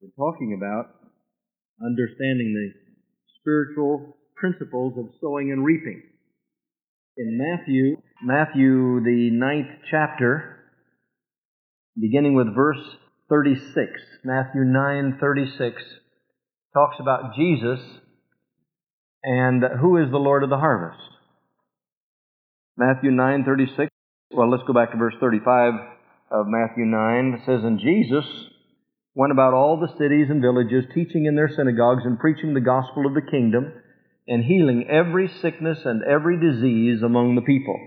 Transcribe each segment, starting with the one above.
We're talking about understanding the spiritual principles of sowing and reaping. In Matthew, Matthew, the ninth chapter, beginning with verse 36, Matthew 9 36, talks about Jesus and who is the Lord of the harvest. Matthew 9 36, well, let's go back to verse 35 of Matthew 9. It says, And Jesus went about all the cities and villages, teaching in their synagogues and preaching the gospel of the kingdom, and healing every sickness and every disease among the people.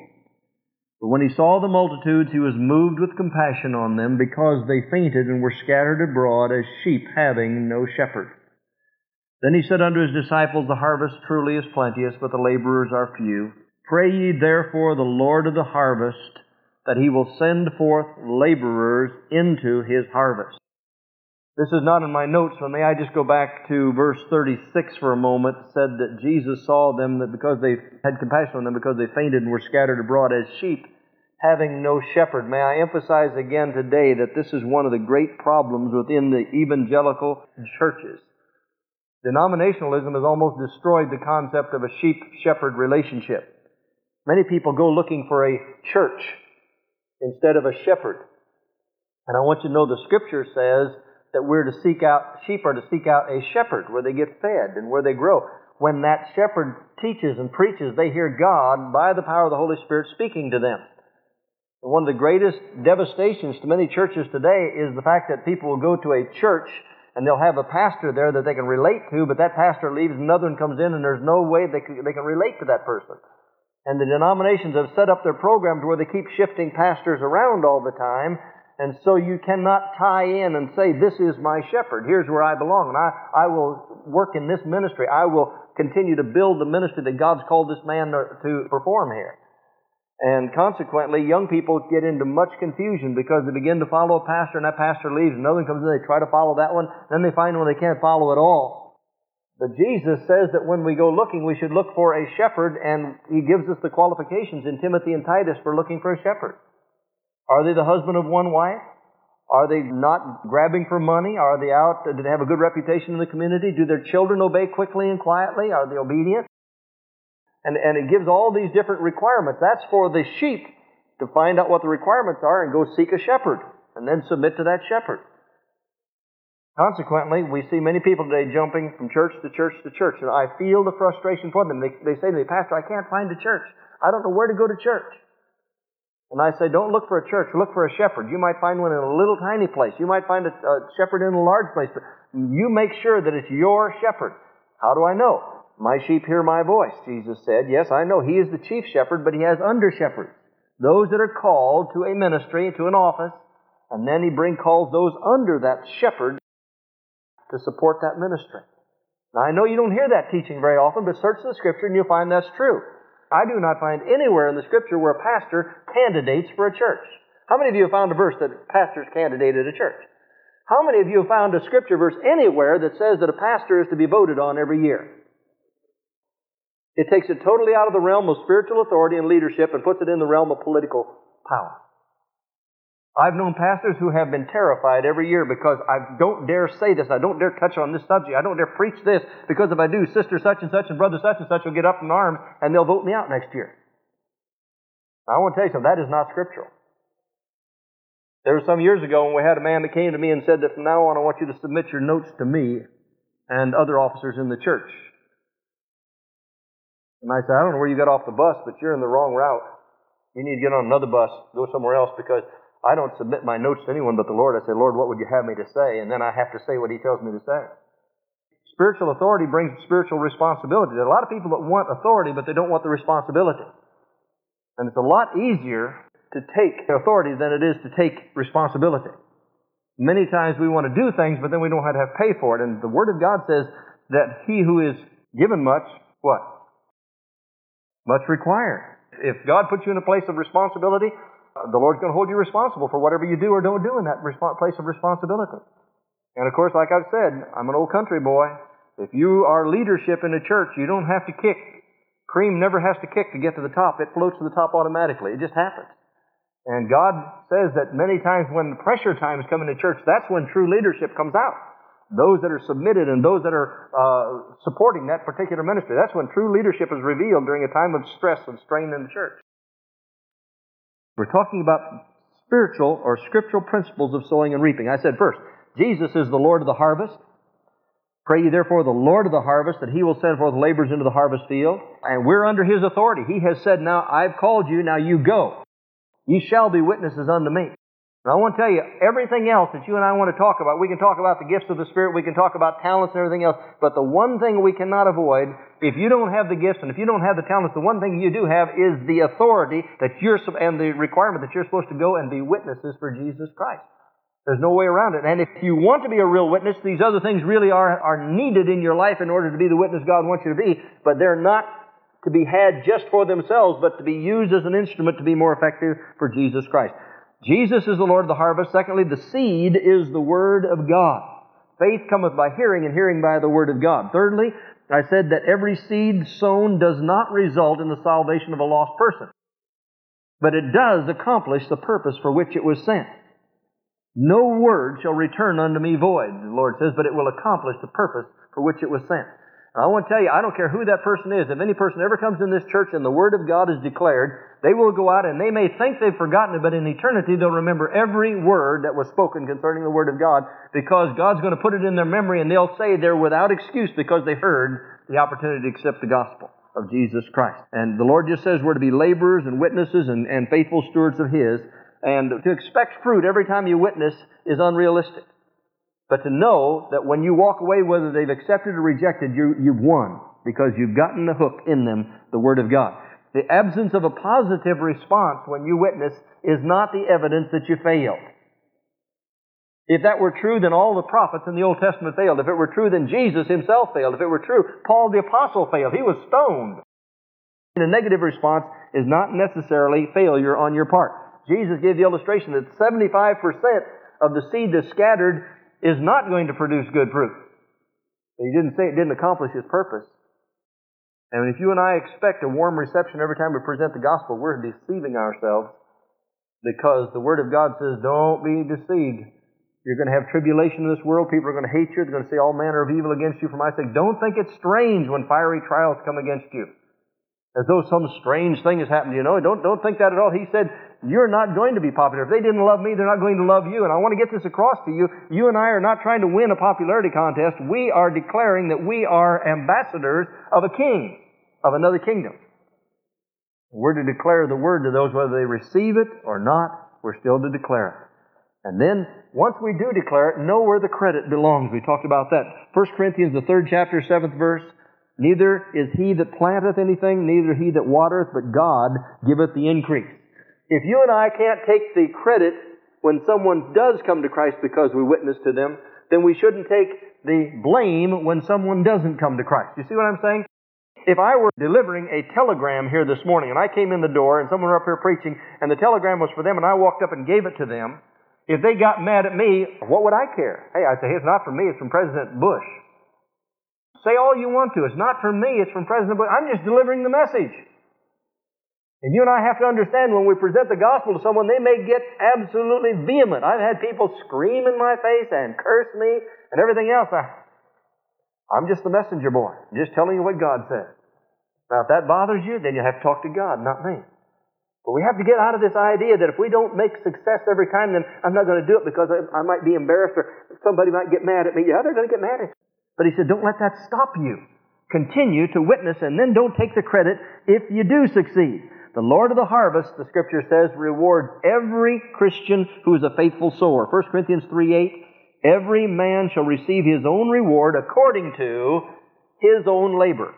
But when he saw the multitudes, he was moved with compassion on them, because they fainted and were scattered abroad as sheep having no shepherd. Then he said unto his disciples, The harvest truly is plenteous, but the laborers are few. Pray ye therefore the Lord of the harvest, that he will send forth laborers into his harvest. This is not in my notes, but may I just go back to verse 36 for a moment. Said that Jesus saw them that because they had compassion on them because they fainted and were scattered abroad as sheep, having no shepherd. May I emphasize again today that this is one of the great problems within the evangelical churches. Denominationalism has almost destroyed the concept of a sheep shepherd relationship. Many people go looking for a church instead of a shepherd. And I want you to know the scripture says that we're to seek out, sheep are to seek out a shepherd where they get fed and where they grow. When that shepherd teaches and preaches, they hear God by the power of the Holy Spirit speaking to them. And one of the greatest devastations to many churches today is the fact that people will go to a church and they'll have a pastor there that they can relate to, but that pastor leaves, another one comes in, and there's no way they can, they can relate to that person. And the denominations have set up their programs where they keep shifting pastors around all the time, and so you cannot tie in and say, This is my shepherd. Here's where I belong. And I, I will work in this ministry. I will continue to build the ministry that God's called this man to perform here. And consequently, young people get into much confusion because they begin to follow a pastor and that pastor leaves, and another one comes in, they try to follow that one, then they find one they can't follow at all. But Jesus says that when we go looking, we should look for a shepherd, and he gives us the qualifications in Timothy and Titus for looking for a shepherd. Are they the husband of one wife? Are they not grabbing for money? Are they out? Do they have a good reputation in the community? Do their children obey quickly and quietly? Are they obedient? And, and it gives all these different requirements. That's for the sheep to find out what the requirements are and go seek a shepherd and then submit to that shepherd. Consequently, we see many people today jumping from church to church to church, and I feel the frustration for them. They, they say to me, Pastor, I can't find a church. I don't know where to go to church. And I say, don't look for a church, look for a shepherd. You might find one in a little tiny place. You might find a, a shepherd in a large place, but you make sure that it's your shepherd. How do I know? My sheep hear my voice, Jesus said. Yes, I know he is the chief shepherd, but he has under shepherds. Those that are called to a ministry, to an office, and then he bring calls those under that shepherd to support that ministry. Now I know you don't hear that teaching very often, but search the scripture and you'll find that's true. I do not find anywhere in the Scripture where a pastor candidates for a church. How many of you have found a verse that pastors candidated a church? How many of you have found a Scripture verse anywhere that says that a pastor is to be voted on every year? It takes it totally out of the realm of spiritual authority and leadership and puts it in the realm of political power. I've known pastors who have been terrified every year because I don't dare say this, I don't dare touch on this subject, I don't dare preach this, because if I do, sister such and such and brother such and such will get up in arms and they'll vote me out next year. I want to tell you something, that is not scriptural. There was some years ago when we had a man that came to me and said that from now on I want you to submit your notes to me and other officers in the church. And I said, I don't know where you got off the bus, but you're in the wrong route. You need to get on another bus, go somewhere else, because I don't submit my notes to anyone but the Lord. I say, Lord, what would you have me to say? And then I have to say what He tells me to say. Spiritual authority brings spiritual responsibility. There are a lot of people that want authority, but they don't want the responsibility. And it's a lot easier to take authority than it is to take responsibility. Many times we want to do things, but then we don't have to have pay for it. And the Word of God says that he who is given much, what? Much required. If God puts you in a place of responsibility, the Lord's going to hold you responsible for whatever you do or don't do in that place of responsibility. And of course, like I've said, I'm an old country boy. If you are leadership in a church, you don't have to kick. Cream never has to kick to get to the top. It floats to the top automatically. It just happens. And God says that many times when pressure times come into church, that's when true leadership comes out. those that are submitted and those that are uh, supporting that particular ministry. That's when true leadership is revealed during a time of stress and strain in the church. We're talking about spiritual or scriptural principles of sowing and reaping. I said first, Jesus is the Lord of the harvest. Pray ye therefore the Lord of the harvest that he will send forth laborers into the harvest field. And we're under his authority. He has said, Now I've called you, now you go. Ye shall be witnesses unto me. And I want to tell you, everything else that you and I want to talk about, we can talk about the gifts of the Spirit, we can talk about talents and everything else, but the one thing we cannot avoid, if you don't have the gifts and if you don't have the talents, the one thing you do have is the authority that you're, and the requirement that you're supposed to go and be witnesses for Jesus Christ. There's no way around it. And if you want to be a real witness, these other things really are, are needed in your life in order to be the witness God wants you to be, but they're not to be had just for themselves, but to be used as an instrument to be more effective for Jesus Christ. Jesus is the Lord of the harvest. Secondly, the seed is the Word of God. Faith cometh by hearing, and hearing by the Word of God. Thirdly, I said that every seed sown does not result in the salvation of a lost person, but it does accomplish the purpose for which it was sent. No word shall return unto me void, the Lord says, but it will accomplish the purpose for which it was sent. I want to tell you, I don't care who that person is. If any person ever comes in this church and the Word of God is declared, they will go out and they may think they've forgotten it, but in eternity they'll remember every word that was spoken concerning the Word of God because God's going to put it in their memory and they'll say they're without excuse because they heard the opportunity to accept the gospel of Jesus Christ. And the Lord just says we're to be laborers and witnesses and, and faithful stewards of His. And to expect fruit every time you witness is unrealistic. But to know that when you walk away, whether they've accepted or rejected, you, you've won because you've gotten the hook in them, the Word of God. The absence of a positive response when you witness is not the evidence that you failed. If that were true, then all the prophets in the Old Testament failed. If it were true, then Jesus himself failed. If it were true, Paul the Apostle failed. He was stoned. And a negative response is not necessarily failure on your part. Jesus gave the illustration that 75% of the seed that's scattered is not going to produce good fruit. He didn't say it didn't accomplish his purpose. And if you and I expect a warm reception every time we present the gospel, we're deceiving ourselves because the Word of God says, don't be deceived. You're going to have tribulation in this world. People are going to hate you. They're going to say all manner of evil against you for my sake. Don't think it's strange when fiery trials come against you. As though some strange thing has happened to you. No, don't, don't think that at all. He said, you're not going to be popular. If they didn't love me, they're not going to love you. And I want to get this across to you. You and I are not trying to win a popularity contest. We are declaring that we are ambassadors of a king, of another kingdom. We're to declare the word to those whether they receive it or not. We're still to declare it. And then, once we do declare it, know where the credit belongs. We talked about that. 1 Corinthians, the third chapter, seventh verse. Neither is he that planteth anything, neither he that watereth, but God giveth the increase. If you and I can't take the credit when someone does come to Christ because we witness to them, then we shouldn't take the blame when someone doesn't come to Christ. You see what I'm saying? If I were delivering a telegram here this morning and I came in the door and someone were up here preaching and the telegram was for them and I walked up and gave it to them, if they got mad at me, what would I care? Hey, I say, hey, it's not from me, it's from President Bush. Say all you want to. It's not from me, it's from President Bush. I'm just delivering the message. And you and I have to understand when we present the gospel to someone, they may get absolutely vehement. I've had people scream in my face and curse me and everything else. I, I'm just the messenger boy, I'm just telling you what God says. Now, if that bothers you, then you have to talk to God, not me. But we have to get out of this idea that if we don't make success every time, then I'm not going to do it because I, I might be embarrassed or somebody might get mad at me. Yeah, they're going to get mad at you. But he said, don't let that stop you. Continue to witness and then don't take the credit if you do succeed. The Lord of the harvest, the scripture says, rewards every Christian who is a faithful sower. 1 Corinthians 3 8, every man shall receive his own reward according to his own labor.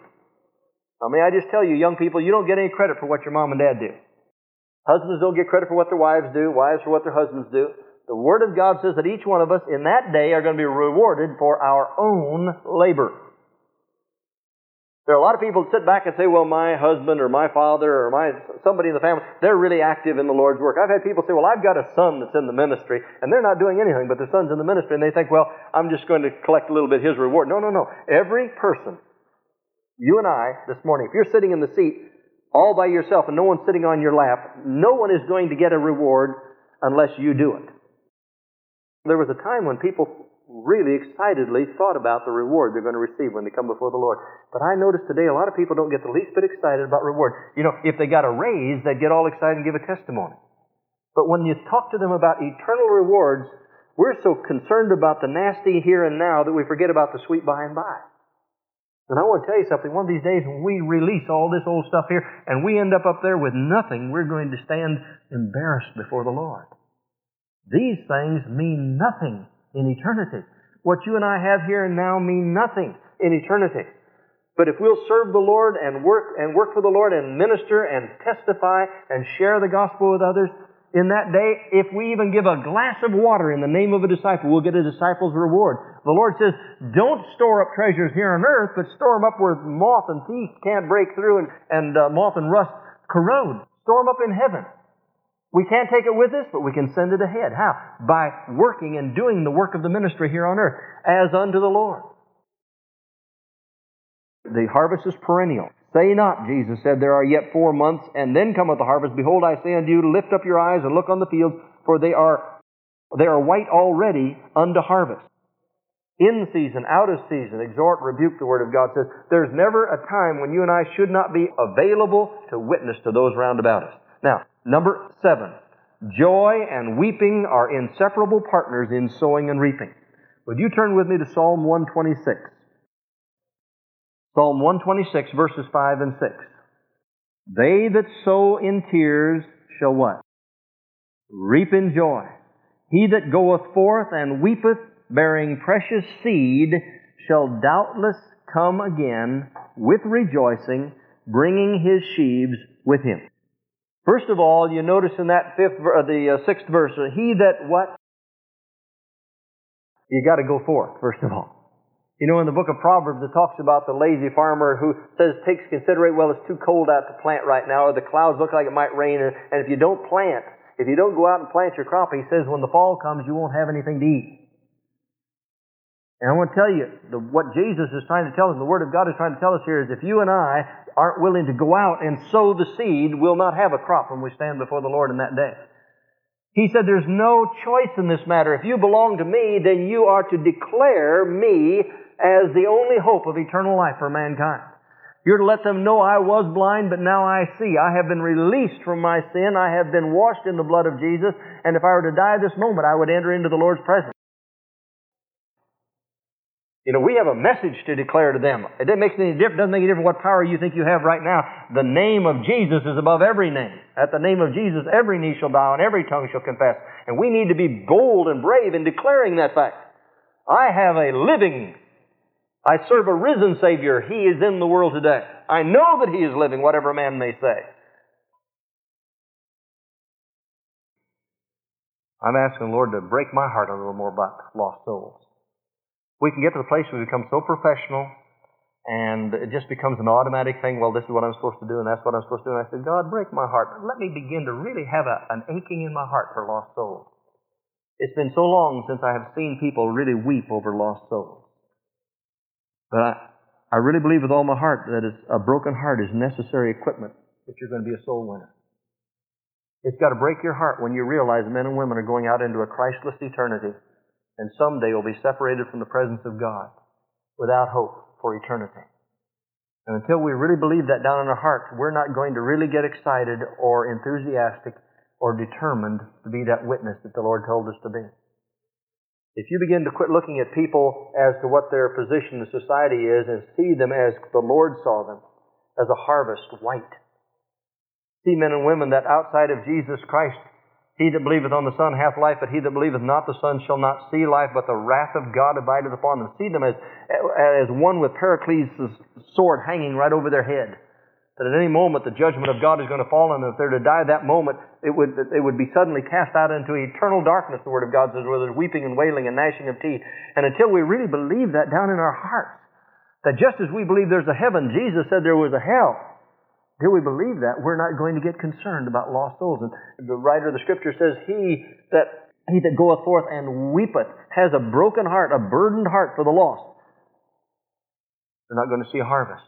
Now, may I just tell you, young people, you don't get any credit for what your mom and dad do. Husbands don't get credit for what their wives do, wives for what their husbands do. The Word of God says that each one of us in that day are going to be rewarded for our own labor. There are a lot of people that sit back and say, well, my husband or my father or my somebody in the family, they're really active in the Lord's work. I've had people say, well, I've got a son that's in the ministry, and they're not doing anything, but their son's in the ministry, and they think, well, I'm just going to collect a little bit his reward. No, no, no. Every person, you and I, this morning, if you're sitting in the seat all by yourself and no one's sitting on your lap, no one is going to get a reward unless you do it. There was a time when people really excitedly thought about the reward they're going to receive when they come before the Lord. But I notice today a lot of people don't get the least bit excited about reward. You know, if they got a raise, they'd get all excited and give a testimony. But when you talk to them about eternal rewards, we're so concerned about the nasty here and now that we forget about the sweet by and by. And I want to tell you something. One of these days, when we release all this old stuff here and we end up up there with nothing, we're going to stand embarrassed before the Lord. These things mean nothing in eternity. What you and I have here and now mean nothing in eternity. But if we'll serve the Lord and work and work for the Lord and minister and testify and share the gospel with others, in that day, if we even give a glass of water in the name of a disciple, we'll get a disciple's reward. The Lord says, don't store up treasures here on earth, but store them up where moth and thief can't break through and, and uh, moth and rust corrode. Store them up in heaven. We can't take it with us, but we can send it ahead. How? By working and doing the work of the ministry here on earth as unto the Lord. The harvest is perennial. Say not, Jesus said, there are yet four months, and then cometh the harvest. Behold, I say unto you, lift up your eyes and look on the fields, for they are, they are white already unto harvest. In season, out of season, exhort, rebuke, the Word of God says, there's never a time when you and I should not be available to witness to those round about us. Now, Number seven, joy and weeping are inseparable partners in sowing and reaping. Would you turn with me to Psalm 126? Psalm 126, verses 5 and 6. They that sow in tears shall what? Reap in joy. He that goeth forth and weepeth, bearing precious seed, shall doubtless come again with rejoicing, bringing his sheaves with him. First of all, you notice in that fifth, uh, the uh, sixth verse, uh, he that what? You got to go forth. First of all, you know in the book of Proverbs it talks about the lazy farmer who says takes considerate, Well, it's too cold out to plant right now, or the clouds look like it might rain, and, and if you don't plant, if you don't go out and plant your crop, he says when the fall comes, you won't have anything to eat. And I want to tell you, the, what Jesus is trying to tell us, the Word of God is trying to tell us here is if you and I aren't willing to go out and sow the seed, we'll not have a crop when we stand before the Lord in that day. He said there's no choice in this matter. If you belong to me, then you are to declare me as the only hope of eternal life for mankind. You're to let them know I was blind, but now I see. I have been released from my sin. I have been washed in the blood of Jesus. And if I were to die this moment, I would enter into the Lord's presence. You know, we have a message to declare to them. It doesn't make any difference, doesn't make any difference what power you think you have right now. The name of Jesus is above every name. At the name of Jesus, every knee shall bow and every tongue shall confess. And we need to be bold and brave in declaring that fact. I have a living, I serve a risen Savior. He is in the world today. I know that He is living, whatever man may say. I'm asking the Lord to break my heart a little more about lost souls we can get to the place where we become so professional and it just becomes an automatic thing. Well, this is what I'm supposed to do and that's what I'm supposed to do. And I said, God, break my heart. Let me begin to really have a, an aching in my heart for lost souls. It's been so long since I have seen people really weep over lost souls. But I, I really believe with all my heart that a broken heart is necessary equipment if you're going to be a soul winner. It's got to break your heart when you realize men and women are going out into a Christless eternity and someday will be separated from the presence of God without hope for eternity. And until we really believe that down in our hearts, we're not going to really get excited or enthusiastic or determined to be that witness that the Lord told us to be. If you begin to quit looking at people as to what their position in society is and see them as the Lord saw them, as a harvest white, see men and women that outside of Jesus Christ he that believeth on the Son hath life, but he that believeth not the Son shall not see life, but the wrath of God abideth upon them. See them as, as one with Pericles' sword hanging right over their head. That at any moment the judgment of God is going to fall them. If they're to die that moment, it would, it would be suddenly cast out into eternal darkness, the Word of God says, where there's weeping and wailing and gnashing of teeth. And until we really believe that down in our hearts, that just as we believe there's a heaven, Jesus said there was a hell. Till we believe that, we're not going to get concerned about lost souls. And the writer of the scripture says, He that he that goeth forth and weepeth has a broken heart, a burdened heart for the lost. They're not going to see a harvest.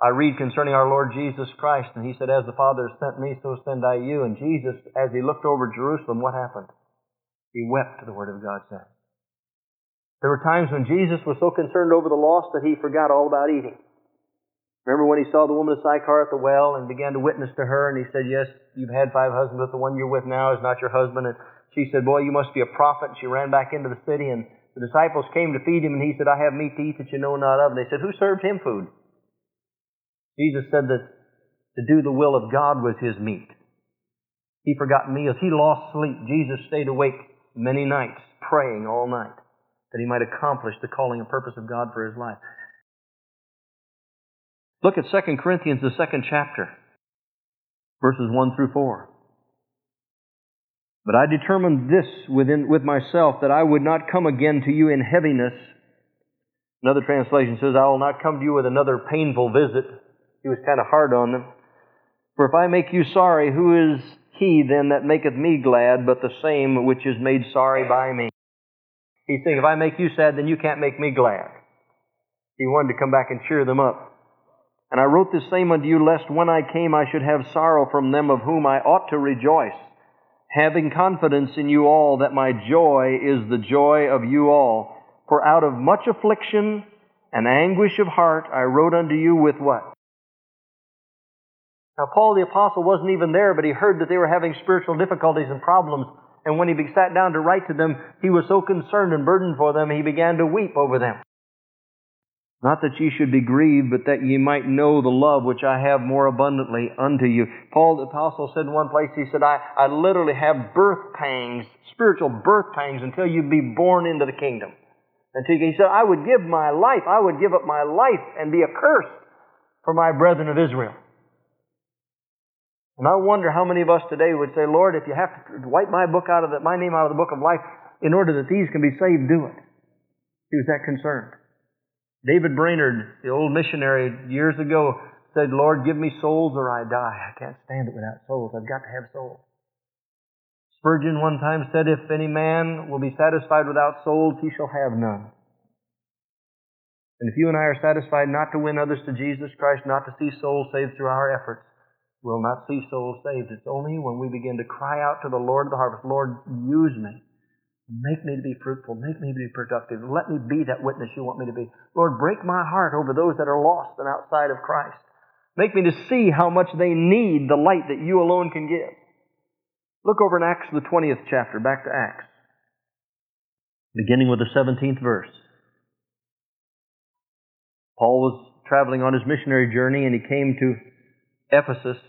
I read concerning our Lord Jesus Christ, and he said, As the Father has sent me, so send I you. And Jesus, as he looked over Jerusalem, what happened? He wept, the Word of God said. There were times when Jesus was so concerned over the lost that he forgot all about eating. Remember when he saw the woman of Sychar at the well and began to witness to her, and he said, Yes, you've had five husbands, but the one you're with now is not your husband. And she said, Boy, you must be a prophet. And she ran back into the city, and the disciples came to feed him, and he said, I have meat to eat that you know not of. And they said, Who served him food? Jesus said that to do the will of God was his meat. He forgot meals. He lost sleep. Jesus stayed awake many nights, praying all night, that he might accomplish the calling and purpose of God for his life. Look at 2 Corinthians, the second chapter, verses 1 through 4. But I determined this within, with myself that I would not come again to you in heaviness. Another translation says, I will not come to you with another painful visit. He was kind of hard on them. For if I make you sorry, who is he then that maketh me glad, but the same which is made sorry by me? He's saying, if I make you sad, then you can't make me glad. He wanted to come back and cheer them up. And I wrote this same unto you, lest when I came I should have sorrow from them of whom I ought to rejoice, having confidence in you all that my joy is the joy of you all. For out of much affliction and anguish of heart I wrote unto you with what? Now, Paul the Apostle wasn't even there, but he heard that they were having spiritual difficulties and problems. And when he sat down to write to them, he was so concerned and burdened for them, he began to weep over them. Not that ye should be grieved, but that ye might know the love which I have more abundantly unto you. Paul the Apostle said in one place, he said, I, I literally have birth pangs, spiritual birth pangs, until you be born into the kingdom. Until he said, I would give my life, I would give up my life and be accursed for my brethren of Israel. And I wonder how many of us today would say, Lord, if you have to wipe my book out of the, my name out of the book of life in order that these can be saved, do it. He was that concerned. David Brainerd, the old missionary years ago, said, Lord, give me souls or I die. I can't stand it without souls. I've got to have souls. Spurgeon one time said, If any man will be satisfied without souls, he shall have none. And if you and I are satisfied not to win others to Jesus Christ, not to see souls saved through our efforts, we'll not see souls saved. It's only when we begin to cry out to the Lord of the harvest, Lord, use me. Make me to be fruitful. Make me to be productive. Let me be that witness you want me to be. Lord, break my heart over those that are lost and outside of Christ. Make me to see how much they need the light that you alone can give. Look over in Acts, the 20th chapter, back to Acts, beginning with the 17th verse. Paul was traveling on his missionary journey and he came to Ephesus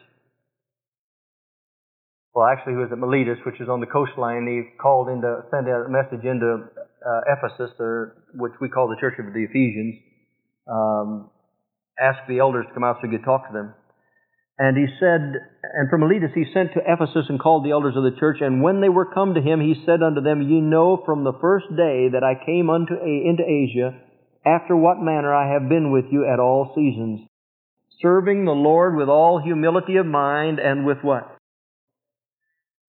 well, actually, he was at Miletus, which is on the coastline. He called in into, sent a message into uh, Ephesus, or which we call the Church of the Ephesians. Um, asked the elders to come out so he could talk to them. And he said, and from Miletus he sent to Ephesus and called the elders of the church. And when they were come to him, he said unto them, Ye know from the first day that I came unto a, into Asia, after what manner I have been with you at all seasons, serving the Lord with all humility of mind and with what?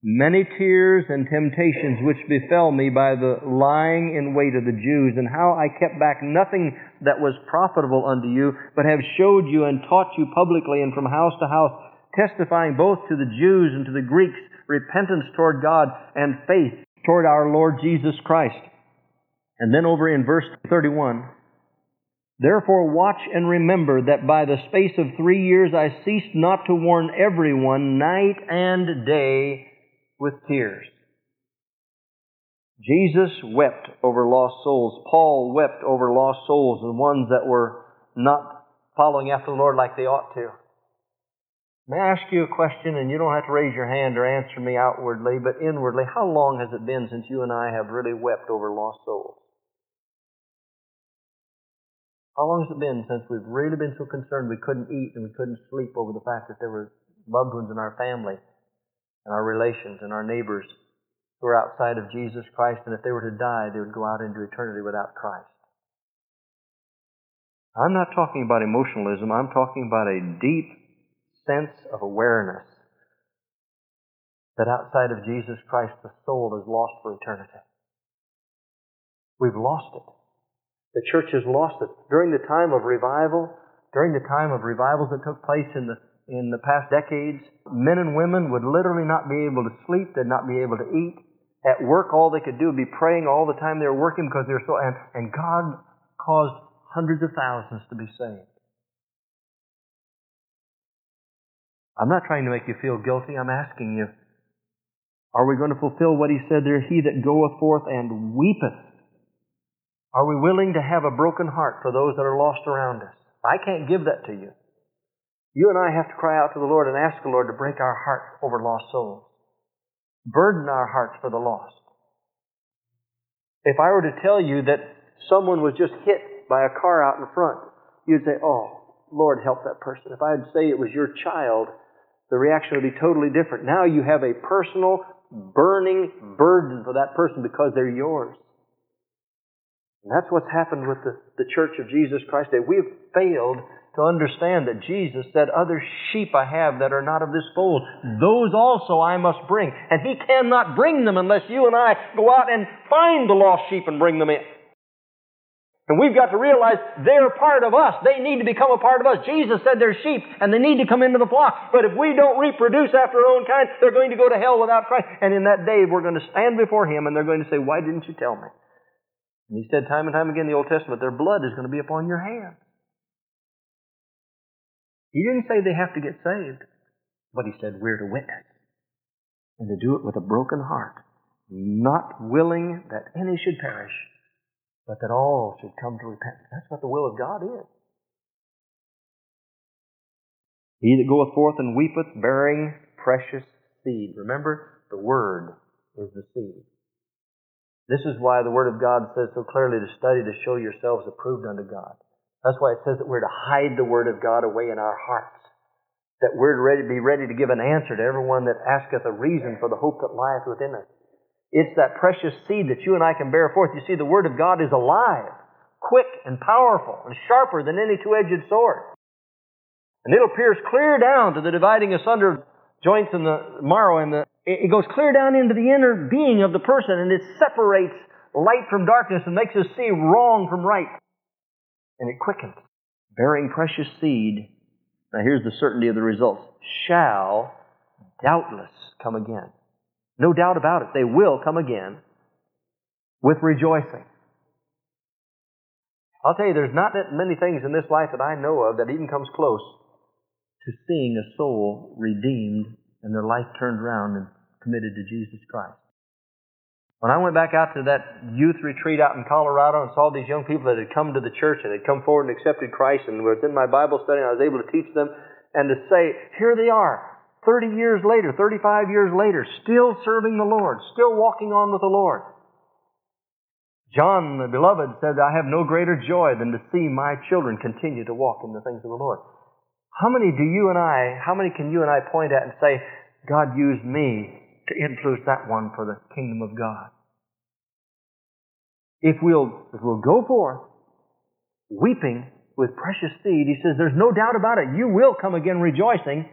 Many tears and temptations which befell me by the lying in wait of the Jews, and how I kept back nothing that was profitable unto you, but have showed you and taught you publicly and from house to house, testifying both to the Jews and to the Greeks repentance toward God and faith toward our Lord Jesus Christ. And then over in verse 31, Therefore watch and remember that by the space of three years I ceased not to warn everyone night and day with tears. Jesus wept over lost souls. Paul wept over lost souls and ones that were not following after the Lord like they ought to. May I ask you a question, and you don't have to raise your hand or answer me outwardly, but inwardly, how long has it been since you and I have really wept over lost souls? How long has it been since we've really been so concerned we couldn't eat and we couldn't sleep over the fact that there were loved ones in our family and our relations and our neighbors who are outside of Jesus Christ, and if they were to die, they would go out into eternity without Christ. I'm not talking about emotionalism, I'm talking about a deep sense of awareness that outside of Jesus Christ, the soul is lost for eternity. We've lost it. The church has lost it. During the time of revival, during the time of revivals that took place in the in the past decades, men and women would literally not be able to sleep, they'd not be able to eat, At work, all they could do would be praying all the time they were working because they were so, and, and God caused hundreds of thousands to be saved. I'm not trying to make you feel guilty. I'm asking you, are we going to fulfill what he said there? He that goeth forth and weepeth. Are we willing to have a broken heart for those that are lost around us? I can't give that to you. You and I have to cry out to the Lord and ask the Lord to break our heart over lost souls. Burden our hearts for the lost. If I were to tell you that someone was just hit by a car out in front, you'd say, Oh, Lord, help that person. If I'd say it was your child, the reaction would be totally different. Now you have a personal, burning burden for that person because they're yours. And that's what's happened with the, the Church of Jesus Christ. That we've failed to understand that Jesus said, Other sheep I have that are not of this fold, those also I must bring. And He cannot bring them unless you and I go out and find the lost sheep and bring them in. And we've got to realize they're part of us. They need to become a part of us. Jesus said they're sheep and they need to come into the flock. But if we don't reproduce after our own kind, they're going to go to hell without Christ. And in that day, we're going to stand before Him and they're going to say, Why didn't you tell me? And He said time and time again in the Old Testament, their blood is going to be upon your hands. He didn't say they have to get saved, but He said we're to witness and to do it with a broken heart, not willing that any should perish but that all should come to repentance. That's what the will of God is. He that goeth forth and weepeth, bearing precious seed. Remember, the Word is the seed. This is why the Word of God says so clearly to study to show yourselves approved unto God. That's why it says that we're to hide the Word of God away in our hearts. That we're to be ready to give an answer to everyone that asketh a reason for the hope that lieth within us. It's that precious seed that you and I can bear forth. You see, the Word of God is alive, quick and powerful, and sharper than any two-edged sword. And it'll pierce clear down to the dividing asunder joints and the marrow, and the, it goes clear down into the inner being of the person, and it separates light from darkness and makes us see wrong from right. And it quickens. Bearing precious seed, now here's the certainty of the results, shall doubtless come again. No doubt about it. They will come again with rejoicing. I'll tell you, there's not that many things in this life that I know of that even comes close to seeing a soul redeemed and their life turned around and committed to Jesus Christ. When I went back out to that youth retreat out in Colorado and saw these young people that had come to the church and had come forward and accepted Christ and was in my Bible study I was able to teach them and to say, here they are. 30 years later, 35 years later, still serving the Lord, still walking on with the Lord. John, the beloved, said, I have no greater joy than to see my children continue to walk in the things of the Lord. How many do you and I, how many can you and I point at and say, God used me to influence that one for the kingdom of God? If we'll, if we'll go forth weeping with precious seed, he says, there's no doubt about it. You will come again rejoicing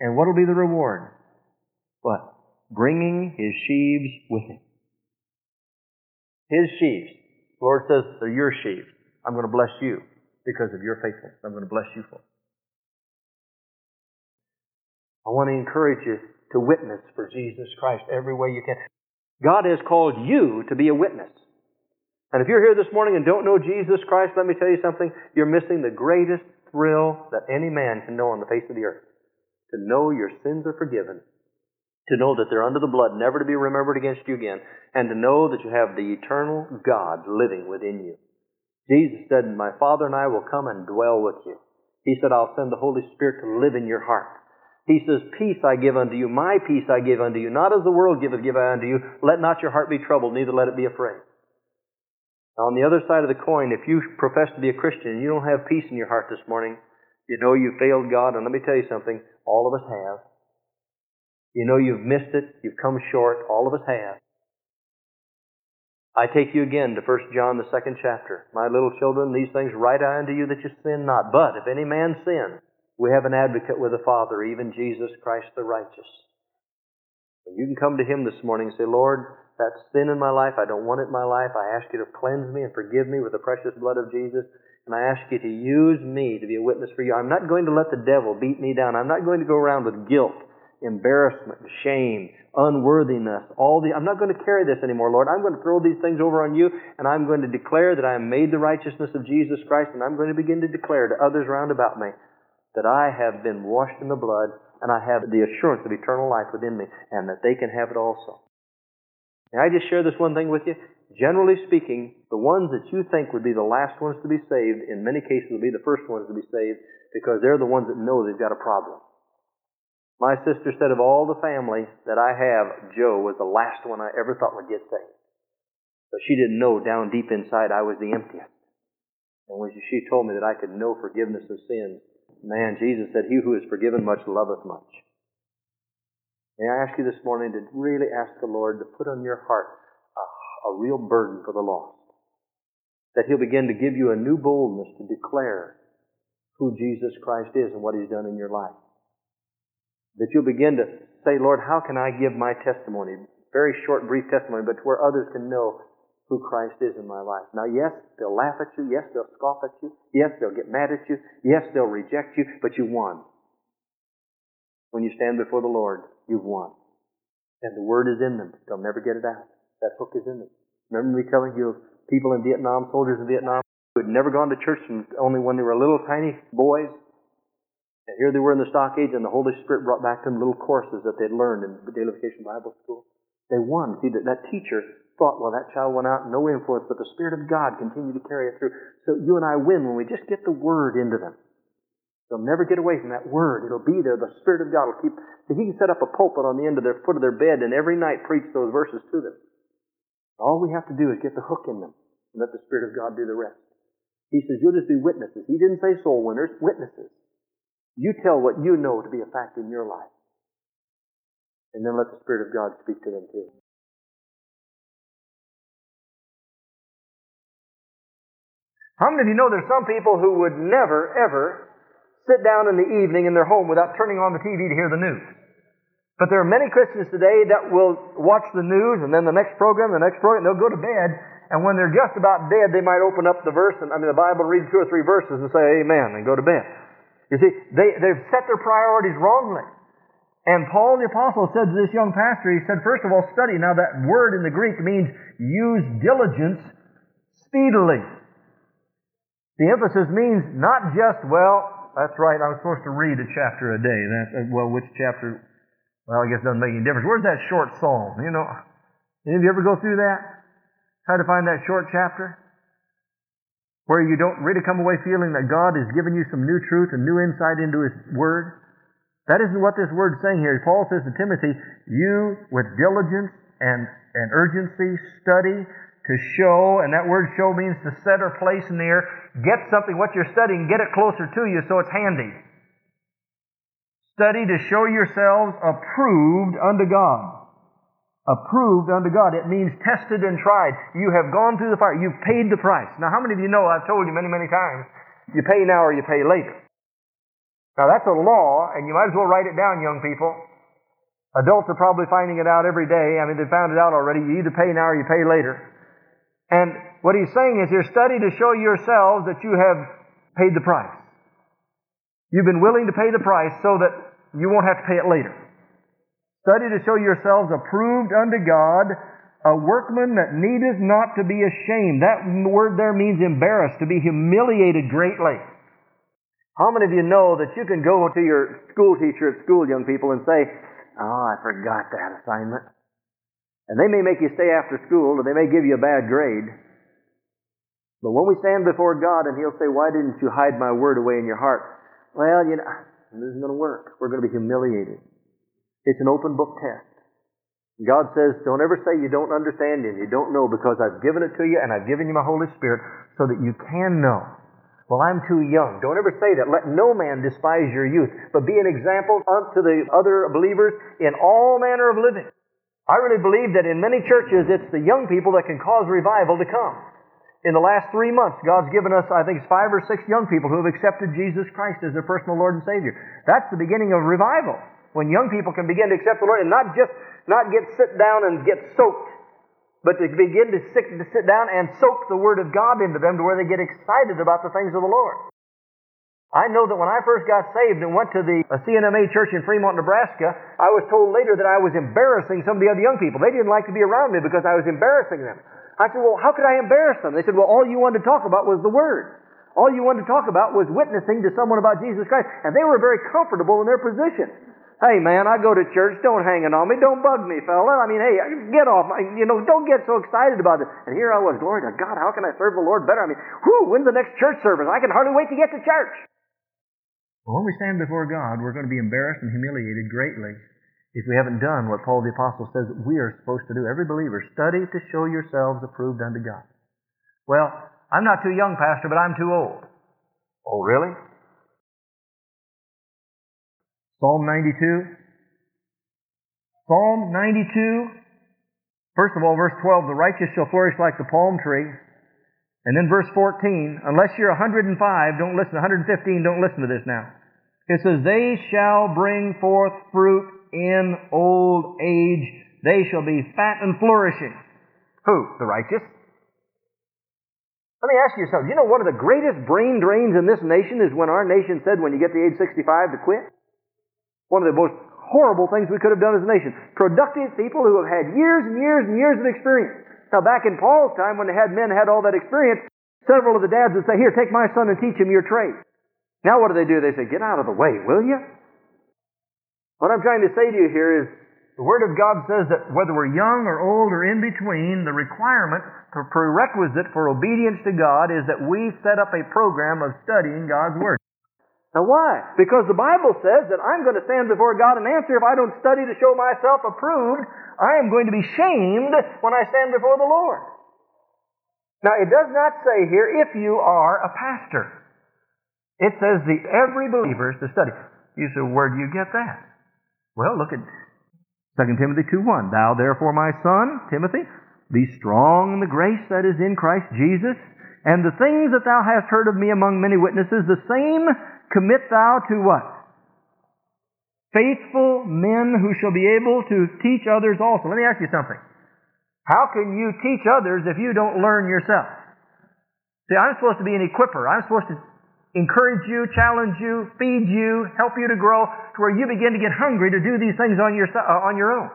and what will be the reward? What? Bringing his sheaves with him. His sheaves. The Lord says, they're your sheaves. I'm going to bless you because of your faithfulness. I'm going to bless you for it. I want to encourage you to witness for Jesus Christ every way you can. God has called you to be a witness. And if you're here this morning and don't know Jesus Christ, let me tell you something. You're missing the greatest thrill that any man can know on the face of the earth to know your sins are forgiven, to know that they're under the blood, never to be remembered against you again, and to know that you have the eternal God living within you. Jesus said, My Father and I will come and dwell with you. He said, I'll send the Holy Spirit to live in your heart. He says, Peace I give unto you, my peace I give unto you, not as the world giveth, give I unto you. Let not your heart be troubled, neither let it be afraid. Now, on the other side of the coin, if you profess to be a Christian and you don't have peace in your heart this morning, you know you've failed God, and let me tell you something, all of us have. You know you've missed it, you've come short, all of us have. I take you again to 1 John, the second chapter. My little children, these things write I unto you that you sin not. But if any man sin, we have an advocate with the Father, even Jesus Christ the righteous. And you can come to Him this morning and say, Lord, that sin in my life, I don't want it in my life. I ask you to cleanse me and forgive me with the precious blood of Jesus. And I ask you to use me to be a witness for you. I'm not going to let the devil beat me down. I'm not going to go around with guilt embarrassment, shame, unworthiness, all the, I'm not going to carry this anymore, Lord. I'm going to throw these things over on you, and I'm going to declare that I am made the righteousness of Jesus Christ, and I'm going to begin to declare to others round about me that I have been washed in the blood, and I have the assurance of eternal life within me, and that they can have it also. May I just share this one thing with you? Generally speaking, the ones that you think would be the last ones to be saved, in many cases will be the first ones to be saved because they're the ones that know they've got a problem. My sister said of all the family that I have, Joe was the last one I ever thought would get saved. But she didn't know down deep inside I was the emptiest. And when she told me that I could know forgiveness of sins, man, Jesus said, He who is forgiven much loveth much. May I ask you this morning to really ask the Lord to put on your heart a, a real burden for the lost? That He'll begin to give you a new boldness to declare who Jesus Christ is and what He's done in your life. That you'll begin to say, Lord, how can I give my testimony? Very short, brief testimony, but to where others can know who Christ is in my life. Now, yes, they'll laugh at you. Yes, they'll scoff at you. Yes, they'll get mad at you. Yes, they'll reject you, but you won. When you stand before the Lord, you've won. And the word is in them. They'll never get it out. That hook is in them. Remember me telling you of people in Vietnam, soldiers in Vietnam, who had never gone to church and only when they were little tiny boys. And here they were in the stockades, and the Holy Spirit brought back to them little courses that they'd learned in the Daily Vacation Bible School. They won. See, that, that teacher thought, well, that child went out, no influence, but the Spirit of God continued to carry it through. So you and I win when we just get the Word into them. They'll never get away from that Word. It'll be there. The Spirit of God will keep. He can set up a pulpit on the end of their foot of their bed and every night preach those verses to them. All we have to do is get the hook in them and let the Spirit of God do the rest. He says, you'll just be witnesses. He didn't say soul winners, witnesses. You tell what you know to be a fact in your life. And then let the Spirit of God speak to them too. How many of you know there's some people who would never, ever sit down in the evening in their home without turning on the TV to hear the news? But there are many Christians today that will watch the news and then the next program, the next program, they'll go to bed, and when they're just about dead, they might open up the verse, and I mean the Bible, read two or three verses and say amen and go to bed. You see, they, they've set their priorities wrongly. And Paul the Apostle said to this young pastor, he said, first of all, study. Now that word in the Greek means use diligence speedily. The emphasis means not just, well, that's right, I was supposed to read a chapter a day. That, uh, well, which chapter? Well, I guess it doesn't make any difference. Where's that short psalm? You know, any of you ever go through that? Try to find that short chapter? Where you don't really come away feeling that God has given you some new truth and new insight into His Word? That isn't what this word's saying here. Paul says to Timothy, you with diligence and, and urgency study to show, and that word show means to set or place in the air. Get something, what you're studying, get it closer to you so it's handy. Study to show yourselves approved unto God. Approved unto God. It means tested and tried. You have gone through the fire. You've paid the price. Now, how many of you know, I've told you many, many times, you pay now or you pay later. Now, that's a law, and you might as well write it down, young people. Adults are probably finding it out every day. I mean, they found it out already. You either pay now or you pay later. And what he's saying is here, study to show yourselves that you have paid the price. You've been willing to pay the price so that you won't have to pay it later. Study to show yourselves approved unto God, a workman that needeth not to be ashamed. That word there means embarrassed, to be humiliated greatly. How many of you know that you can go to your school teacher at school, young people, and say, Oh, I forgot that assignment. And they may make you stay after school, or they may give you a bad grade. But when we stand before God and He'll say, Why didn't you hide my word away in your heart? Well, you know, this isn't going to work. We're going to be humiliated. It's an open book test. God says, Don't ever say you don't understand and you don't know because I've given it to you and I've given you my Holy Spirit so that you can know. Well, I'm too young. Don't ever say that. Let no man despise your youth, but be an example unto the other believers in all manner of living. I really believe that in many churches, it's the young people that can cause revival to come. In the last three months, God's given us, I think, five or six young people who have accepted Jesus Christ as their personal Lord and Savior. That's the beginning of revival. When young people can begin to accept the Lord and not just, not get sit down and get soaked, but to begin to sit, to sit down and soak the Word of God into them to where they get excited about the things of the Lord. I know that when I first got saved and went to the uh, C&MA church in Fremont, Nebraska, I was told later that I was embarrassing some of the other young people. They didn't like to be around me because I was embarrassing them. I said, well, how could I embarrass them? They said, well, all you wanted to talk about was the Word. All you wanted to talk about was witnessing to someone about Jesus Christ. And they were very comfortable in their position. Hey man, I go to church. Don't hang it on me. Don't bug me, fella. I mean, hey, get off. You know, don't get so excited about it. And here I was, glory to God. How can I serve the Lord better? I mean, whoo, when's the next church service? I can hardly wait to get to church. Well, when we stand before God, we're going to be embarrassed and humiliated greatly if we haven't done what Paul the Apostle says that we are supposed to do. Every believer, study to show yourselves approved unto God. Well, I'm not too young, Pastor, but I'm too old. Oh, really? Psalm 92. Psalm 92. First of all, verse 12, the righteous shall flourish like the palm tree. And then verse 14, unless you're 105, don't listen, 115, don't listen to this now. It says, they shall bring forth fruit in old age. They shall be fat and flourishing. Who? The righteous? Let me ask you something. You know one of the greatest brain drains in this nation is when our nation said when you get to age 65 to quit? One of the most horrible things we could have done as a nation. Productive people who have had years and years and years of experience. Now, back in Paul's time, when they had men had all that experience, several of the dads would say, Here, take my son and teach him your trade. Now, what do they do? They say, Get out of the way, will you? What I'm trying to say to you here is the Word of God says that whether we're young or old or in between, the requirement, the prerequisite for obedience to God is that we set up a program of studying God's Word. Now why? Because the Bible says that I'm going to stand before God and answer if I don't study to show myself approved. I am going to be shamed when I stand before the Lord. Now it does not say here if you are a pastor. It says the every believer is to study. You say, where do you get that? Well, look at 2 Timothy 2.1. Thou therefore, my son, Timothy, be strong in the grace that is in Christ Jesus, and the things that thou hast heard of me among many witnesses, the same commit thou to what? Faithful men who shall be able to teach others also. Let me ask you something. How can you teach others if you don't learn yourself? See, I'm supposed to be an equiper. I'm supposed to encourage you, challenge you, feed you, help you to grow to where you begin to get hungry to do these things on your, uh, on your own.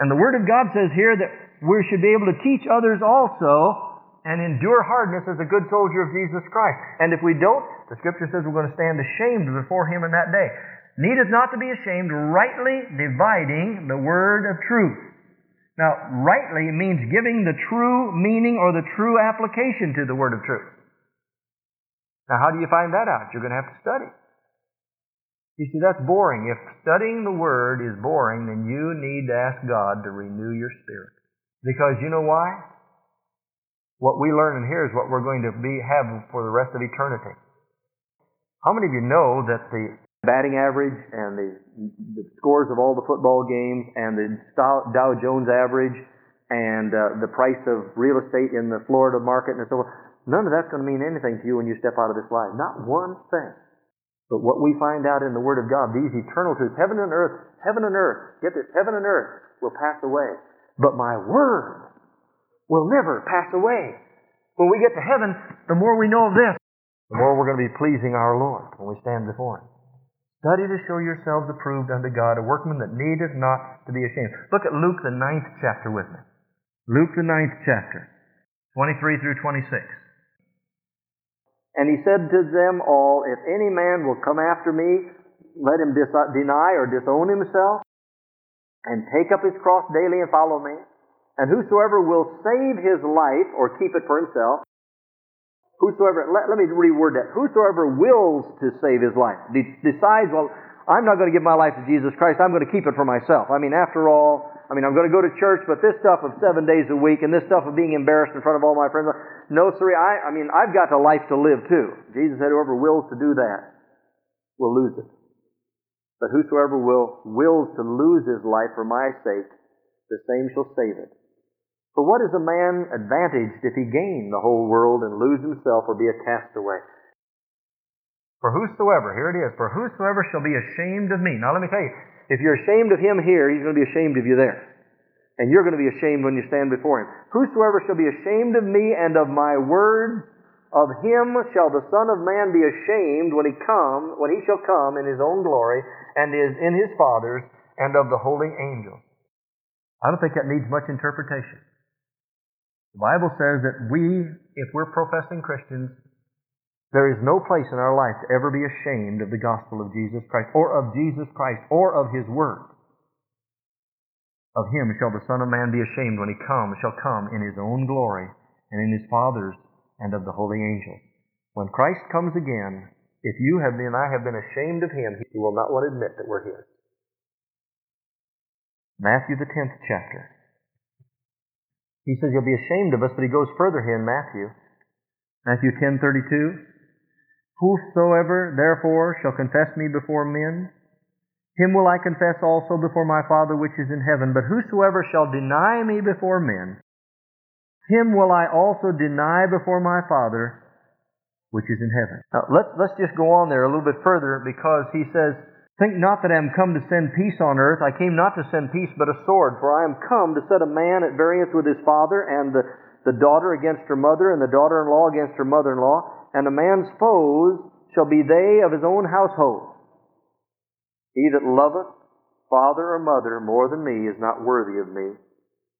And the Word of God says here that we should be able to teach others also and endure hardness as a good soldier of Jesus Christ. And if we don't, the scripture says we're going to stand ashamed before him in that day. Needeth not to be ashamed, rightly dividing the word of truth. Now, rightly means giving the true meaning or the true application to the word of truth. Now, how do you find that out? You're going to have to study. You see, that's boring. If studying the Word is boring, then you need to ask God to renew your spirit. Because you know why? What we learn in here is what we're going to be have for the rest of eternity. How many of you know that the batting average and the, the scores of all the football games and the Dow Jones average and uh, the price of real estate in the Florida market and so on, none of that's going to mean anything to you when you step out of this life. Not one thing. But what we find out in the Word of God, these eternal truths, heaven and earth, heaven and earth, get this, heaven and earth will pass away. But my Word will never pass away. When we get to heaven, the more we know of this, the more we're going to be pleasing our Lord when we stand before Him. Study to show yourselves approved unto God, a workman that needeth not to be ashamed. Look at Luke the ninth chapter with me. Luke the ninth chapter, 23 through 26. And he said to them all, If any man will come after me, let him dis- deny or disown himself, and take up his cross daily and follow me. And whosoever will save his life or keep it for himself, whosoever, let, let me reword that, whosoever wills to save his life, de- decides, well, I'm not going to give my life to Jesus Christ, I'm going to keep it for myself. I mean, after all, I mean, I'm going to go to church, but this stuff of seven days a week and this stuff of being embarrassed in front of all my friends, no, sir, I, I mean, I've got a life to live too. Jesus said, whoever wills to do that will lose it. But whosoever will, wills to lose his life for my sake, the same shall save it. For what is a man advantaged if he gain the whole world and lose himself or be a castaway? For whosoever, here it is, for whosoever shall be ashamed of me. Now let me tell you, if you're ashamed of him here, he's going to be ashamed of you there. And you're going to be ashamed when you stand before him. Whosoever shall be ashamed of me and of my word of him shall the Son of Man be ashamed when he come, when he shall come in his own glory, and is in his Father's, and of the holy angels. I don't think that needs much interpretation. The Bible says that we, if we're professing Christians, there is no place in our life to ever be ashamed of the gospel of Jesus Christ, or of Jesus Christ, or of His Word. Of Him shall the Son of Man be ashamed when He comes, shall come in His own glory, and in His Father's, and of the holy angels. When Christ comes again, if you have been, I have been ashamed of Him, He will not want to admit that we're His. Matthew the 10th chapter. He says you'll be ashamed of us, but he goes further here in Matthew. Matthew 10:32. Whosoever therefore shall confess me before men, him will I confess also before my Father which is in heaven. But whosoever shall deny me before men, him will I also deny before my Father which is in heaven. Now let's let's just go on there a little bit further because he says, Think not that I am come to send peace on earth. I came not to send peace, but a sword. For I am come to set a man at variance with his father, and the, the daughter against her mother, and the daughter in law against her mother in law. And a man's foes shall be they of his own household. He that loveth father or mother more than me is not worthy of me.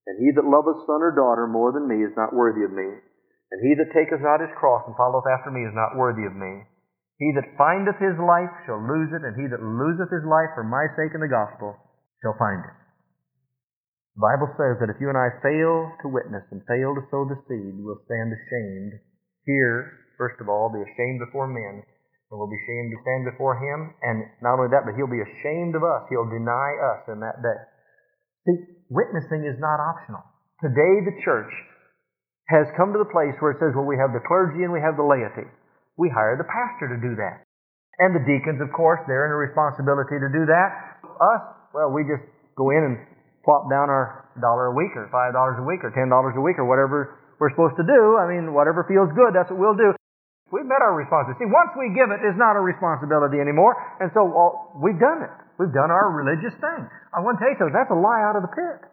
And he that loveth son or daughter more than me is not worthy of me. And he that taketh not his cross and followeth after me is not worthy of me. He that findeth his life shall lose it, and he that loseth his life for my sake and the gospel shall find it. The Bible says that if you and I fail to witness and fail to sow the seed, we'll stand ashamed. Here, first of all, be ashamed before men, and we'll be ashamed to stand before Him. And not only that, but He'll be ashamed of us. He'll deny us in that day. See, witnessing is not optional. Today, the church has come to the place where it says, well, we have the clergy and we have the laity. We hire the pastor to do that. And the deacons, of course, they're in a responsibility to do that. Us, well, we just go in and plop down our dollar a week or five dollars a week or ten dollars a week or whatever we're supposed to do. I mean, whatever feels good, that's what we'll do. We've met our responsibility. See, once we give it, it's not a responsibility anymore. And so well, we've done it. We've done our religious thing. I want to tell you something. That's a lie out of the pit.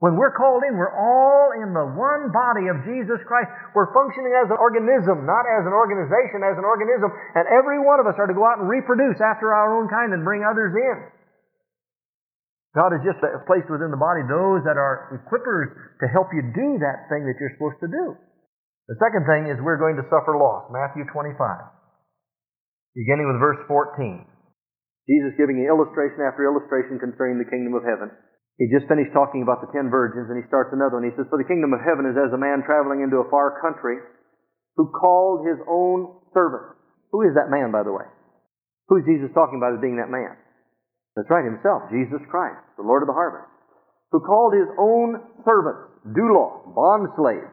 When we're called in, we're all in the one body of Jesus Christ. We're functioning as an organism, not as an organization, as an organism. And every one of us are to go out and reproduce after our own kind and bring others in. God has just placed within the body those that are equippers to help you do that thing that you're supposed to do. The second thing is we're going to suffer loss. Matthew 25. Beginning with verse 14. Jesus giving illustration after illustration concerning the kingdom of heaven. He just finished talking about the ten virgins, and he starts another one. He says, For the kingdom of heaven is as a man traveling into a far country who called his own servant. Who is that man, by the way? Who is Jesus talking about as being that man? That's right, himself, Jesus Christ, the Lord of the harvest, who called his own servants, doulos, bond slaves.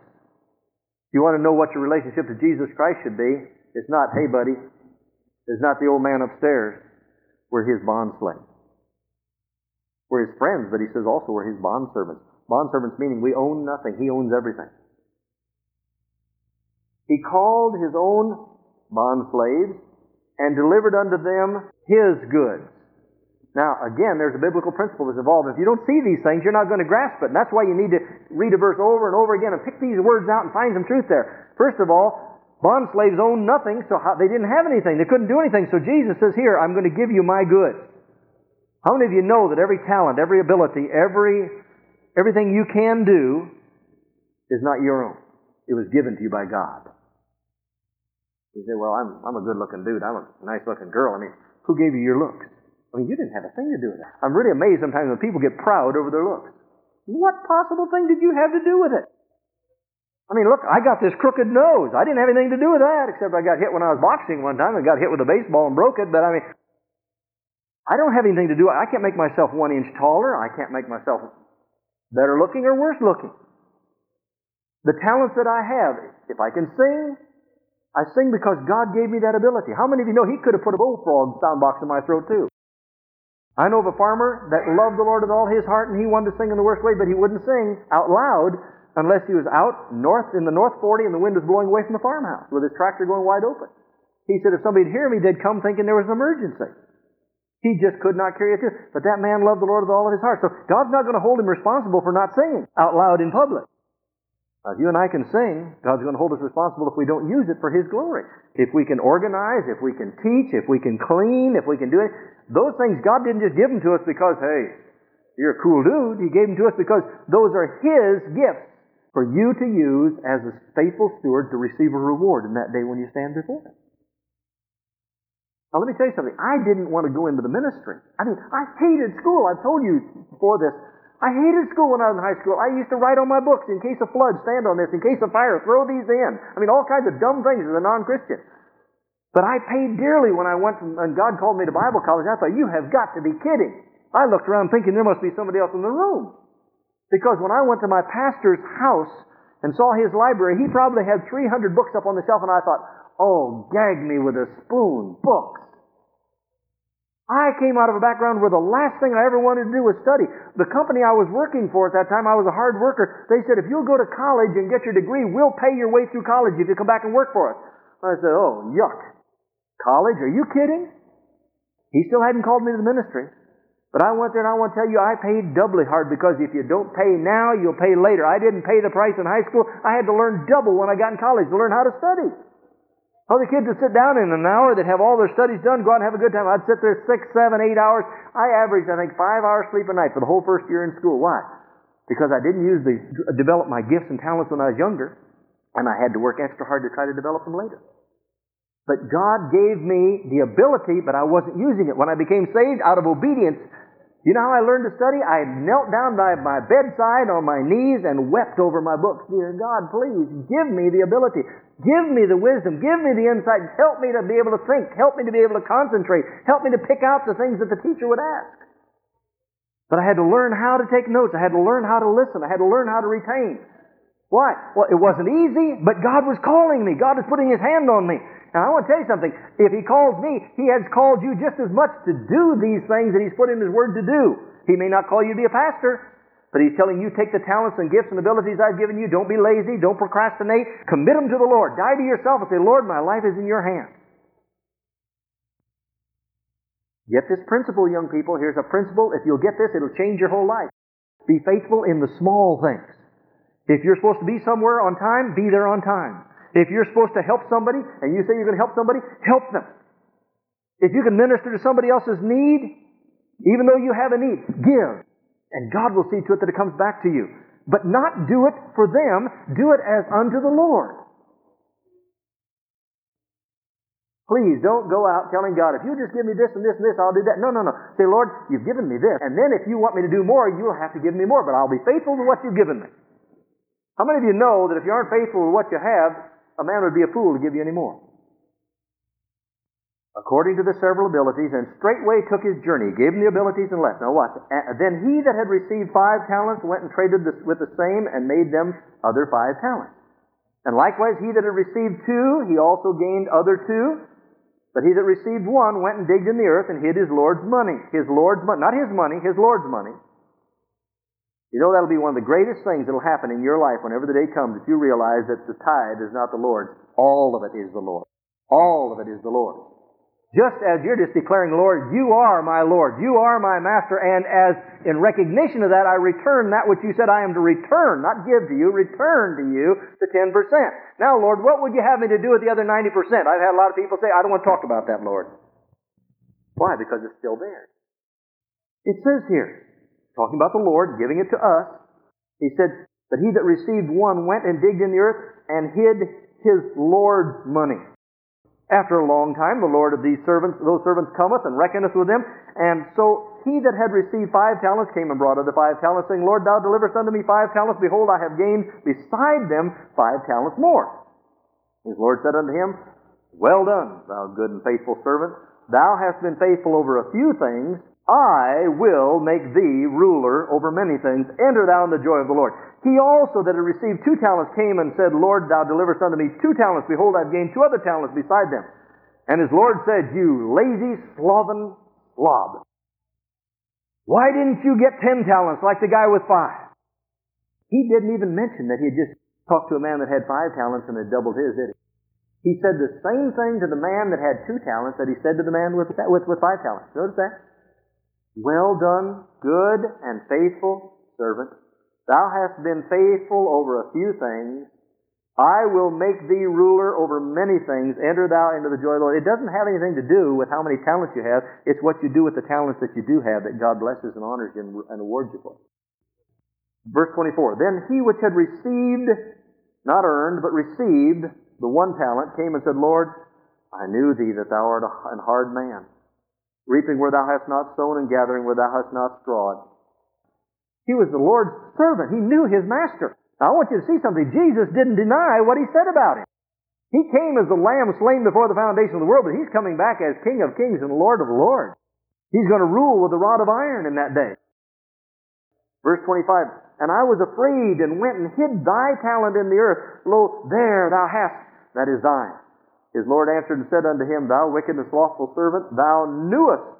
If you want to know what your relationship to Jesus Christ should be, it's not, hey, buddy, it's not the old man upstairs. We're his bond slaves. We're his friends, but he says also we're his bondservants. Bondservants meaning we own nothing, he owns everything. He called his own bond slaves and delivered unto them his goods. Now, again, there's a biblical principle that's involved. If you don't see these things, you're not going to grasp it. And that's why you need to read a verse over and over again and pick these words out and find some truth there. First of all, bond slaves nothing, so they didn't have anything. They couldn't do anything. So Jesus says, Here, I'm going to give you my goods. How many of you know that every talent, every ability, every everything you can do is not your own? It was given to you by God. You say, well, I'm, I'm a good looking dude. I'm a nice looking girl. I mean, who gave you your looks? I mean, you didn't have a thing to do with it. I'm really amazed sometimes when people get proud over their looks. What possible thing did you have to do with it? I mean, look, I got this crooked nose. I didn't have anything to do with that, except I got hit when I was boxing one time. I got hit with a baseball and broke it. But I mean, I don't have anything to do. I can't make myself one inch taller. I can't make myself better looking or worse looking. The talents that I have, if I can sing, I sing because God gave me that ability. How many of you know He could have put a bullfrog sound box in my throat too? I know of a farmer that loved the Lord with all his heart and he wanted to sing in the worst way, but he wouldn't sing out loud unless he was out north in the North 40 and the wind was blowing away from the farmhouse with his tractor going wide open. He said if somebody'd hear me, they'd come thinking there was an emergency. He just could not carry it through. But that man loved the Lord with all of his heart. So God's not going to hold him responsible for not singing out loud in public. Now, if you and I can sing, God's going to hold us responsible if we don't use it for His glory. If we can organize, if we can teach, if we can clean, if we can do it, those things God didn't just give them to us because, hey, you're a cool dude. He gave them to us because those are His gifts for you to use as a faithful steward to receive a reward in that day when you stand before Him. Now, let me tell you something. I didn't want to go into the ministry. I mean, I hated school. I've told you before this. I hated school when I was in high school. I used to write on my books, in case of flood, stand on this, in case of fire, throw these in. I mean, all kinds of dumb things as a non-Christian. But I paid dearly when I went and God called me to Bible college. I thought, you have got to be kidding. I looked around thinking there must be somebody else in the room. Because when I went to my pastor's house and saw his library, he probably had 300 books up on the shelf, and I thought, oh, gag me with a spoon, books. I came out of a background where the last thing I ever wanted to do was study. The company I was working for at that time, I was a hard worker. They said, if you'll go to college and get your degree, we'll pay your way through college if you come back and work for us. I said, oh, yuck. College? Are you kidding? He still hadn't called me to the ministry. But I went there and I want to tell you, I paid doubly hard because if you don't pay now, you'll pay later. I didn't pay the price in high school. I had to learn double when I got in college to learn how to study. Other kids would sit down in an hour, they'd have all their studies done, go out and have a good time. I'd sit there six, seven, eight hours. I averaged, I think, five hours sleep a night for the whole first year in school. Why? Because I didn't use the, develop my gifts and talents when I was younger, and I had to work extra hard to try to develop them later. But God gave me the ability, but I wasn't using it. When I became saved out of obedience, you know how I learned to study? I knelt down by my bedside on my knees and wept over my books. Dear God, please give me the ability. Give me the wisdom. Give me the insight. Help me to be able to think. Help me to be able to concentrate. Help me to pick out the things that the teacher would ask. But I had to learn how to take notes. I had to learn how to listen. I had to learn how to retain. Why? Well, it wasn't easy, but God was calling me. God is putting His hand on me. Now, I want to tell you something. If He calls me, He has called you just as much to do these things that He's put in His Word to do. He may not call you to be a pastor, but he's telling you, take the talents and gifts and abilities I've given you. Don't be lazy. Don't procrastinate. Commit them to the Lord. Die to yourself and say, Lord, my life is in your hands. Get this principle, young people. Here's a principle. If you'll get this, it'll change your whole life. Be faithful in the small things. If you're supposed to be somewhere on time, be there on time. If you're supposed to help somebody and you say you're going to help somebody, help them. If you can minister to somebody else's need, even though you have a need, give. And God will see to it that it comes back to you. But not do it for them, do it as unto the Lord. Please don't go out telling God, if you just give me this and this and this, I'll do that. No, no, no. Say, Lord, you've given me this. And then if you want me to do more, you'll have to give me more. But I'll be faithful to what you've given me. How many of you know that if you aren't faithful to what you have, a man would be a fool to give you any more? According to the several abilities, and straightway took his journey, gave him the abilities and left. Now watch. Then he that had received five talents went and traded with the same and made them other five talents. And likewise he that had received two, he also gained other two. But he that received one went and digged in the earth and hid his Lord's money. His Lord's money. Not his money, his Lord's money. You know that'll be one of the greatest things that'll happen in your life whenever the day comes that you realize that the tithe is not the Lord's. All of it is the Lord. All of it is the Lord. Just as you're just declaring, Lord, you are my Lord, you are my master, and as in recognition of that, I return that which you said I am to return, not give to you, return to you the 10%. Now, Lord, what would you have me to do with the other 90%? I've had a lot of people say, I don't want to talk about that, Lord. Why? Because it's still there. It says here, talking about the Lord giving it to us, he said, But he that received one went and digged in the earth and hid his Lord's money. After a long time, the Lord of these servants, those servants cometh and reckoneth with them. And so he that had received five talents came and brought other five talents, saying, Lord, thou deliverest unto me five talents. Behold, I have gained beside them five talents more. His Lord said unto him, Well done, thou good and faithful servant. Thou hast been faithful over a few things. I will make thee ruler over many things. Enter thou in the joy of the Lord. He also that had received two talents came and said, Lord, thou deliverest unto me two talents. Behold, I've gained two other talents beside them. And his Lord said, You lazy, sloven slob. Why didn't you get ten talents like the guy with five? He didn't even mention that he had just talked to a man that had five talents and had doubled his, did he? He said the same thing to the man that had two talents that he said to the man with, with, with five talents. Notice that? Well done, good and faithful servant. Thou hast been faithful over a few things. I will make thee ruler over many things. Enter thou into the joy of the Lord. It doesn't have anything to do with how many talents you have. It's what you do with the talents that you do have that God blesses and honors you and awards you for. Verse 24. Then he which had received, not earned, but received the one talent came and said, Lord, I knew thee that thou art an hard man, reaping where thou hast not sown and gathering where thou hast not strawed. He was the Lord's servant. He knew his master. Now, I want you to see something. Jesus didn't deny what he said about him. He came as the lamb slain before the foundation of the world, but he's coming back as King of kings and Lord of lords. He's going to rule with a rod of iron in that day. Verse 25, And I was afraid and went and hid thy talent in the earth. Lo, there thou hast, that is thine. His Lord answered and said unto him, Thou wicked and slothful servant, thou knewest.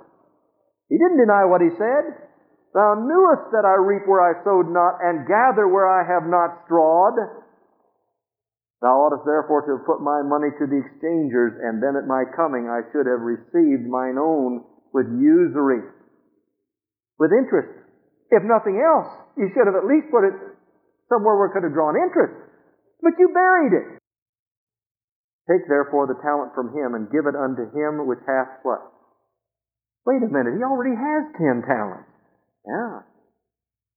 He didn't deny what he said. Thou knewest that I reap where I sowed not, and gather where I have not strawed. Thou oughtest therefore to have put my money to the exchangers, and then at my coming I should have received mine own with usury, with interest. If nothing else, you should have at least put it somewhere where it could have drawn interest. But you buried it. Take therefore the talent from him and give it unto him which hath what? Wait a minute, he already has ten talents. Yeah.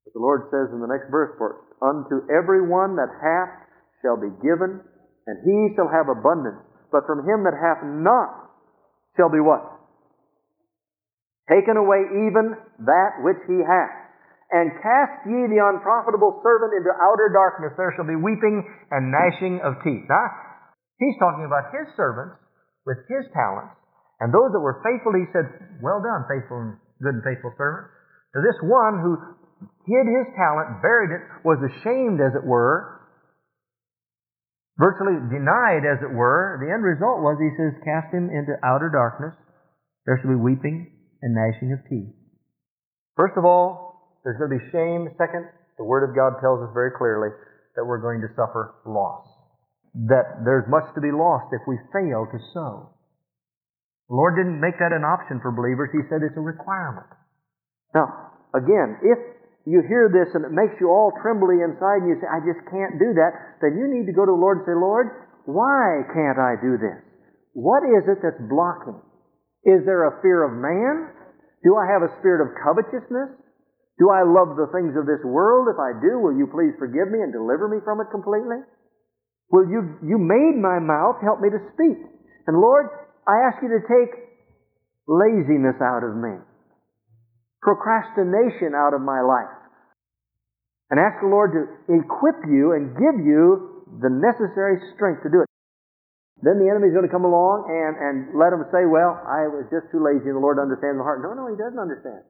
But the Lord says in the next verse, For unto every one that hath shall be given, and he shall have abundance. But from him that hath not shall be what? Taken away even that which he hath. And cast ye the unprofitable servant into outer darkness. There shall be weeping and gnashing of teeth. Now, he's talking about his servants with his talents. And those that were faithful, he said, Well done, faithful and good and faithful servant. To this one who hid his talent, buried it, was ashamed, as it were, virtually denied, as it were. The end result was, he says, cast him into outer darkness. There shall be weeping and gnashing of teeth. First of all, there's going to be shame. Second, the Word of God tells us very clearly that we're going to suffer loss. That there's much to be lost if we fail to sow. The Lord didn't make that an option for believers. He said it's a requirement. Now, again, if you hear this and it makes you all trembly inside and you say, I just can't do that, then you need to go to the Lord and say, Lord, why can't I do this? What is it that's blocking? Is there a fear of man? Do I have a spirit of covetousness? Do I love the things of this world? If I do, will you please forgive me and deliver me from it completely? Will you, you made my mouth, help me to speak. And Lord, I ask you to take laziness out of me procrastination out of my life. And ask the Lord to equip you and give you the necessary strength to do it. Then the enemy's going to come along and, and let him say, well, I was just too lazy and the Lord understands my heart. No, no, he doesn't understand.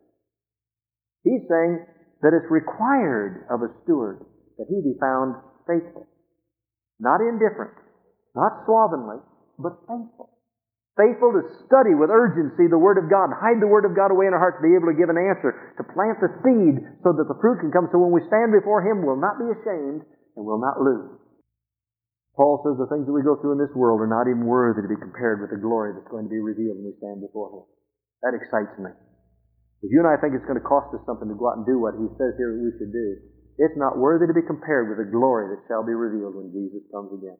He's saying that it's required of a steward that he be found faithful. Not indifferent, not slovenly, but faithful faithful to study with urgency the Word of God, hide the Word of God away in our hearts to be able to give an answer, to plant the seed so that the fruit can come. So when we stand before Him, we'll not be ashamed and we'll not lose. Paul says the things that we go through in this world are not even worthy to be compared with the glory that's going to be revealed when we stand before Him. That excites me. If you and I think it's going to cost us something to go out and do what He says here we should do, it's not worthy to be compared with the glory that shall be revealed when Jesus comes again.